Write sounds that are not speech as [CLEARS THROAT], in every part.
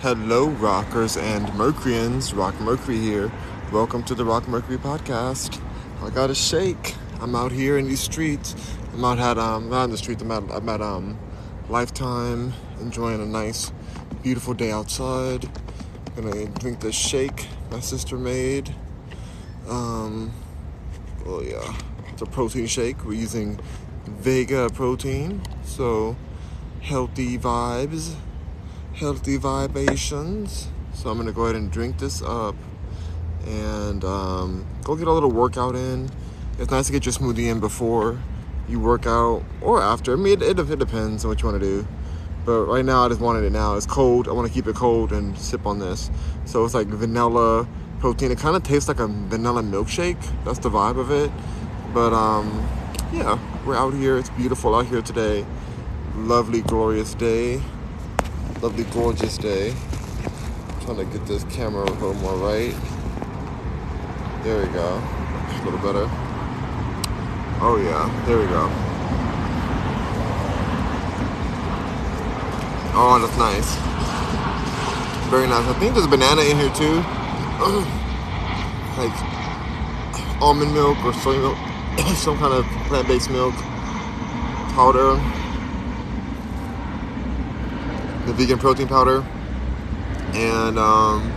Hello, rockers and Mercuryans. Rock Mercury here. Welcome to the Rock Mercury podcast. I got a shake. I'm out here in these streets. I'm out at um not in the streets. I'm at I'm at um Lifetime, enjoying a nice, beautiful day outside. Gonna drink this shake my sister made. Um, well yeah, it's a protein shake. We're using Vega protein, so healthy vibes healthy vibrations. So I'm gonna go ahead and drink this up and um, go get a little workout in. It's nice to get your smoothie in before you work out or after. I mean, it, it, it depends on what you want to do. But right now, I just wanted it now. It's cold. I want to keep it cold and sip on this. So it's like vanilla protein. It kind of tastes like a vanilla milkshake. That's the vibe of it. But um, yeah, we're out here. It's beautiful out here today. Lovely, glorious day lovely, gorgeous day. I'm trying to get this camera a little more right. There we go. A little better. Oh yeah, there we go. Oh, that's nice. Very nice. I think there's a banana in here too. [CLEARS THROAT] like almond milk or soy milk, [CLEARS THROAT] some kind of plant-based milk powder the vegan protein powder, and um,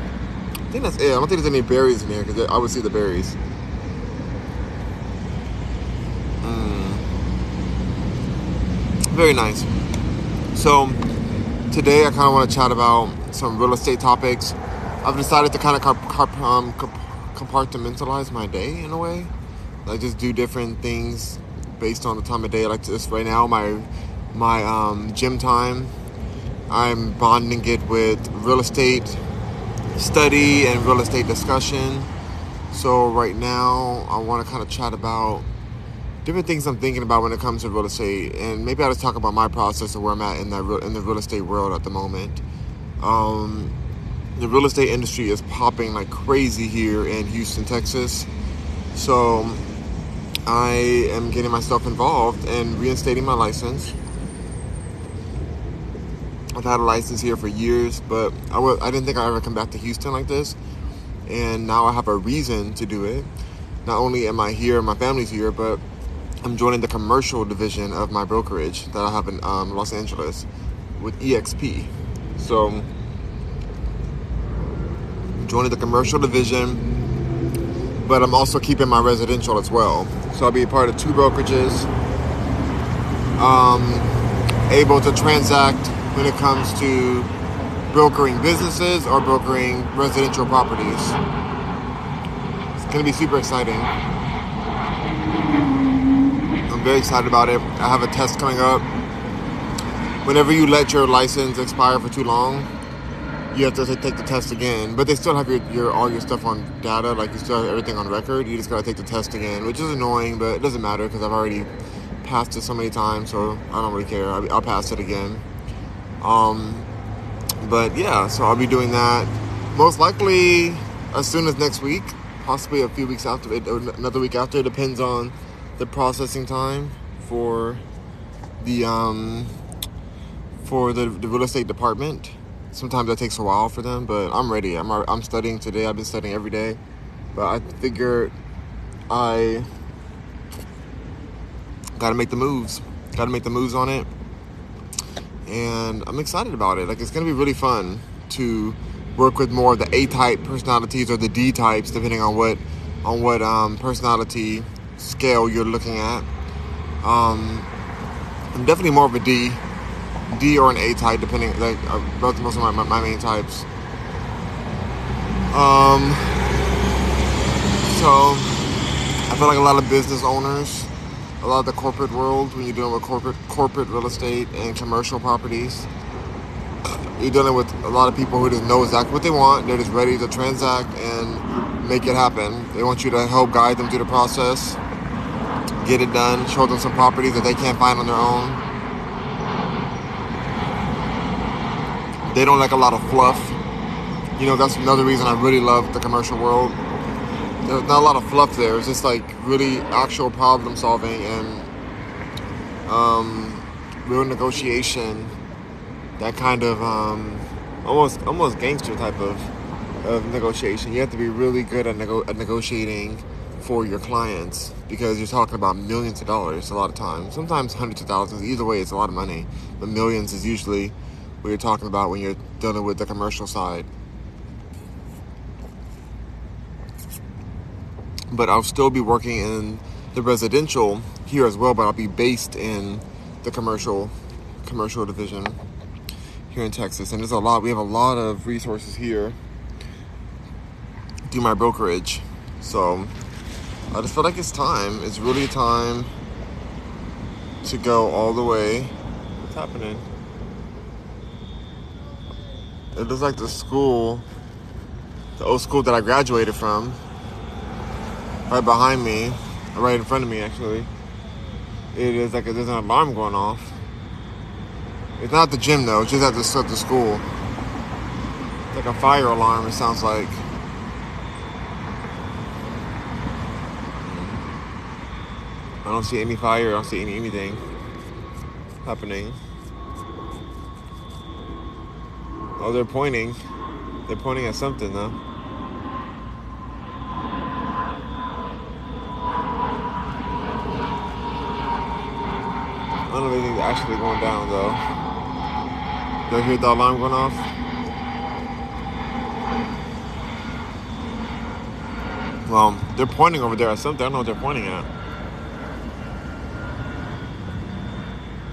I think that's it. I don't think there's any berries in here because I would see the berries. Mm. Very nice. So today I kind of want to chat about some real estate topics. I've decided to kind of um, compartmentalize my day in a way. I just do different things based on the time of day. Like this right now, my my um, gym time I'm bonding it with real estate study and real estate discussion. So right now, I want to kind of chat about different things I'm thinking about when it comes to real estate, and maybe I'll just talk about my process of where I'm at in the in the real estate world at the moment. Um, the real estate industry is popping like crazy here in Houston, Texas. So I am getting myself involved in reinstating my license I've had a license here for years, but I w- I didn't think I'd ever come back to Houston like this. And now I have a reason to do it. Not only am I here, my family's here, but I'm joining the commercial division of my brokerage that I have in um, Los Angeles with EXP. So, joining the commercial division, but I'm also keeping my residential as well. So I'll be part of two brokerages, um, able to transact when it comes to brokering businesses or brokering residential properties. It's going to be super exciting. I'm very excited about it. I have a test coming up. Whenever you let your license expire for too long, you have to take the test again. But they still have your, your all your stuff on data, like you still have everything on record. You just gotta take the test again, which is annoying, but it doesn't matter because I've already passed it so many times, so I don't really care. I'll pass it again. Um, but yeah, so I'll be doing that most likely as soon as next week, possibly a few weeks after, it, another week after. It depends on the processing time for the um, for the, the real estate department. Sometimes that takes a while for them, but I'm ready. I'm I'm studying today. I've been studying every day, but I figure I got to make the moves. Got to make the moves on it and I'm excited about it. Like it's gonna be really fun to work with more of the A type personalities or the D types, depending on what on what um, personality scale you're looking at. Um, I'm definitely more of a D, D or an A type, depending. Like uh, both most of my, my main types. Um, so I feel like a lot of business owners a lot of the corporate world when you're dealing with corporate corporate real estate and commercial properties. You're dealing with a lot of people who just know exactly what they want. They're just ready to transact and make it happen. They want you to help guide them through the process, get it done, show them some properties that they can't find on their own. They don't like a lot of fluff. You know, that's another reason I really love the commercial world there's not a lot of fluff there. It's just like really actual problem solving and um, real negotiation. That kind of um, almost almost gangster type of of negotiation. You have to be really good at, nego- at negotiating for your clients because you're talking about millions of dollars a lot of times. Sometimes hundreds of thousands. Either way, it's a lot of money. But millions is usually what you're talking about when you're dealing with the commercial side. But I'll still be working in the residential here as well, but I'll be based in the commercial commercial division here in Texas. And there's a lot we have a lot of resources here do my brokerage. So I just feel like it's time. It's really time to go all the way. What's happening? It looks like the school, the old school that I graduated from, right behind me, right in front of me actually. It is like there's an alarm going off. It's not the gym though, it's just at the, at the school. It's like a fire alarm, it sounds like. I don't see any fire. I don't see any anything happening. Oh, they're pointing. They're pointing at something though. Don't anything's actually going down though. Y'all hear the alarm going off? Well, they're pointing over there at something. I don't know what they're pointing at.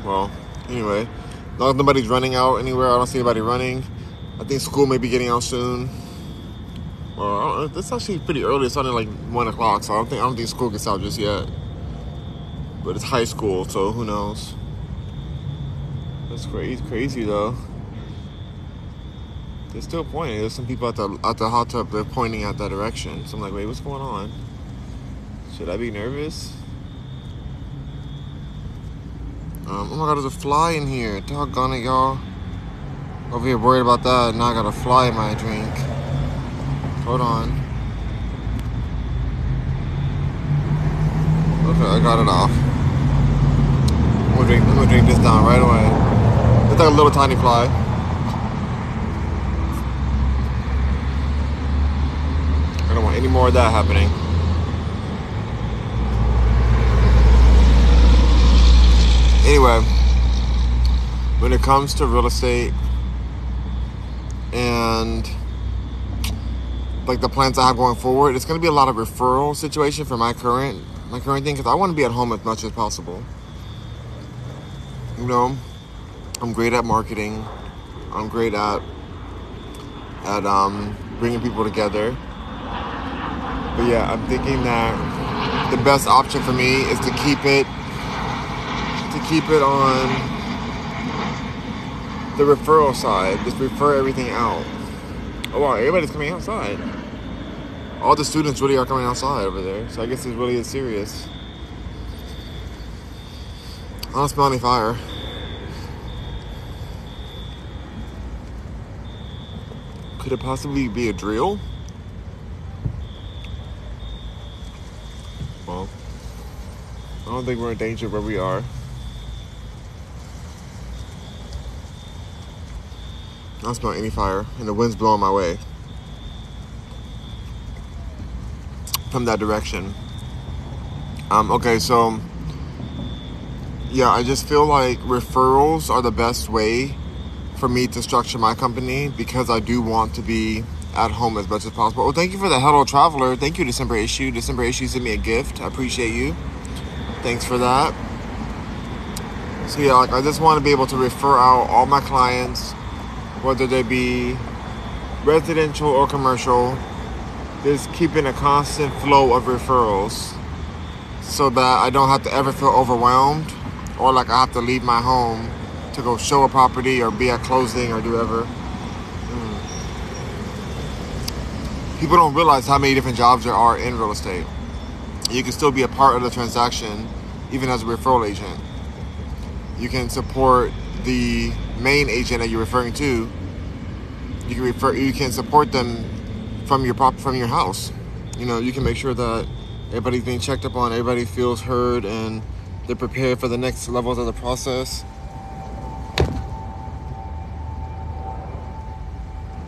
Well, anyway, as nobody's running out anywhere, I don't see anybody running. I think school may be getting out soon. Well, it's actually pretty early. It's only like one o'clock, so I don't think I don't think school gets out just yet. But it's high school, so who knows? That's crazy, crazy though. They're still pointing. There's some people at the at the hot tub. They're pointing at that direction. So I'm like, wait, what's going on? Should I be nervous? Um, oh my god, there's a fly in here. Doggone it, y'all. Over here worried about that. Now I got a fly in my drink. Hold on. Okay, I got it off. I'm gonna drink, I'm gonna drink this down right away. It's like a little tiny fly. I don't want any more of that happening. anyway, when it comes to real estate and like the plans I have going forward, it's going to be a lot of referral situation for my current my current thing because I want to be at home as much as possible. You know, I'm great at marketing. I'm great at at um, bringing people together. But yeah, I'm thinking that the best option for me is to keep it to keep it on the referral side. Just refer everything out. Oh wow, everybody's coming outside. All the students really are coming outside over there. So I guess it's really is serious. I don't smell any fire. Could it possibly be a drill? Well, I don't think we're in danger where we are. I don't smell any fire, and the wind's blowing my way from that direction. Um, okay, so yeah, I just feel like referrals are the best way for me to structure my company because I do want to be at home as much as possible. Well, thank you for the Hello Traveler. Thank you, December issue. December issue sent me a gift. I appreciate you. Thanks for that. So yeah, like I just want to be able to refer out all my clients whether they be residential or commercial, just keeping a constant flow of referrals so that I don't have to ever feel overwhelmed or like I have to leave my home to go show a property or be at closing or do whatever. Mm. People don't realize how many different jobs there are in real estate. You can still be a part of the transaction even as a referral agent. You can support the main agent that you're referring to, you can refer you can support them from your prop from your house. You know, you can make sure that everybody's being checked up on, everybody feels heard and they're prepared for the next levels of the process.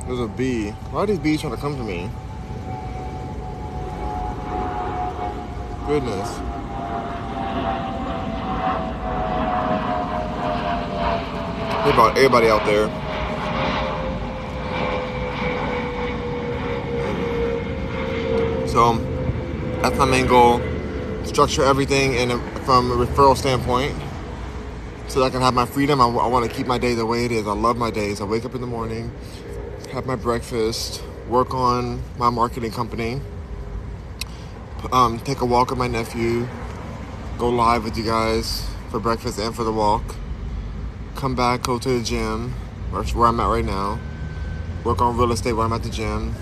There's a bee. Why are these bees trying to come to me? Goodness. Everybody, everybody out there. So that's my main goal. Structure everything in a, from a referral standpoint so that I can have my freedom. I, I want to keep my day the way it is. I love my days. I wake up in the morning, have my breakfast, work on my marketing company, um, take a walk with my nephew, go live with you guys for breakfast and for the walk, come back, go to the gym, where I'm at right now, work on real estate where I'm at the gym,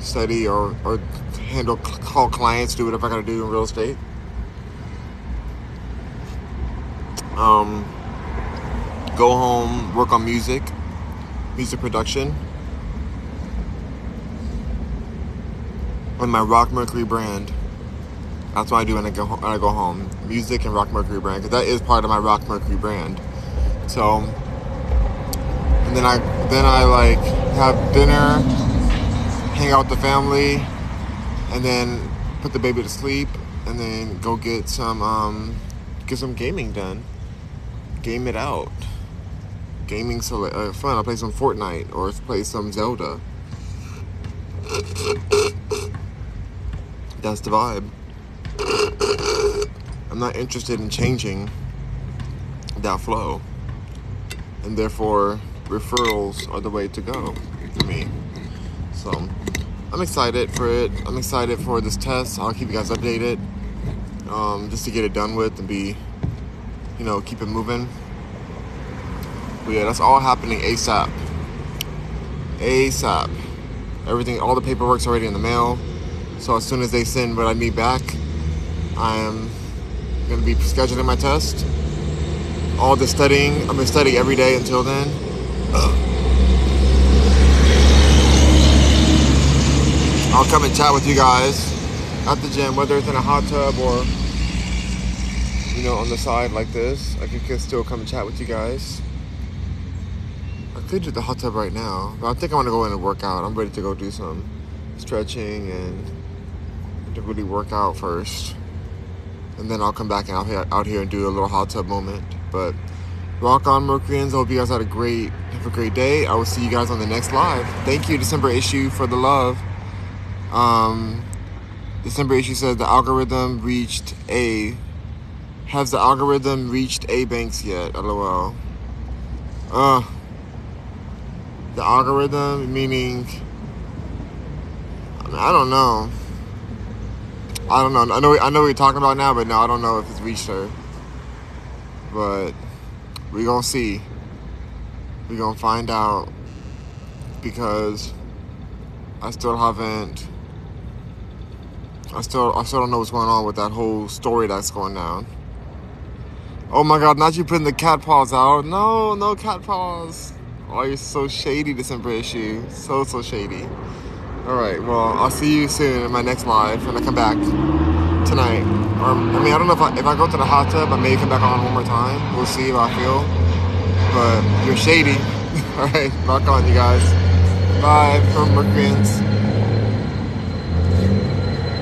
study or, or handle call clients, do whatever I gotta do in real estate. Um, go home, work on music, music production. On my Rock Mercury brand. That's what I do when I go when I go home. Music and Rock Mercury brand because that is part of my Rock Mercury brand. So, and then I then I like have dinner, hang out with the family, and then put the baby to sleep, and then go get some um, get some gaming done. Game it out. Gaming so uh, fun. I'll play some Fortnite or play some Zelda. That's the vibe. I'm not interested in changing that flow. And therefore, referrals are the way to go for me. So, I'm excited for it. I'm excited for this test. I'll keep you guys updated um, just to get it done with and be, you know, keep it moving. But yeah, that's all happening ASAP. ASAP. Everything, all the paperwork's already in the mail. So as soon as they send what I need back, I am going to be scheduling my test. All the studying, I'm going to study every day until then. [CLEARS THROAT] I'll come and chat with you guys at the gym, whether it's in a hot tub or, you know, on the side like this. I can still come and chat with you guys. I could do the hot tub right now, but I think I want to go in and work out. I'm ready to go do some stretching and to really work out first. And then I'll come back out here, out here and do a little hot tub moment. But rock on, Mercuryans. I hope you guys had a great, have a great day. I will see you guys on the next live. Thank you, December issue, for the love. Um, December issue says the algorithm reached A. Has the algorithm reached A banks yet? LOL. Uh, the algorithm meaning. I, mean, I don't know. I don't know. I know. I know you're talking about now, but no, I don't know if it's reached her. But we gonna see. We gonna find out because I still haven't. I still I still don't know what's going on with that whole story that's going down. Oh my god, not you putting the cat paws out. No, no cat paws. Oh, you're so shady, December issue. So, so shady. Alright, well, I'll see you soon in my next live when I come back tonight. Or, I mean, I don't know if I, if I go to the hot tub, I may come back on one more time. We'll see how I feel. But you're shady. [LAUGHS] Alright, rock on, you guys. Bye from Mercuryans.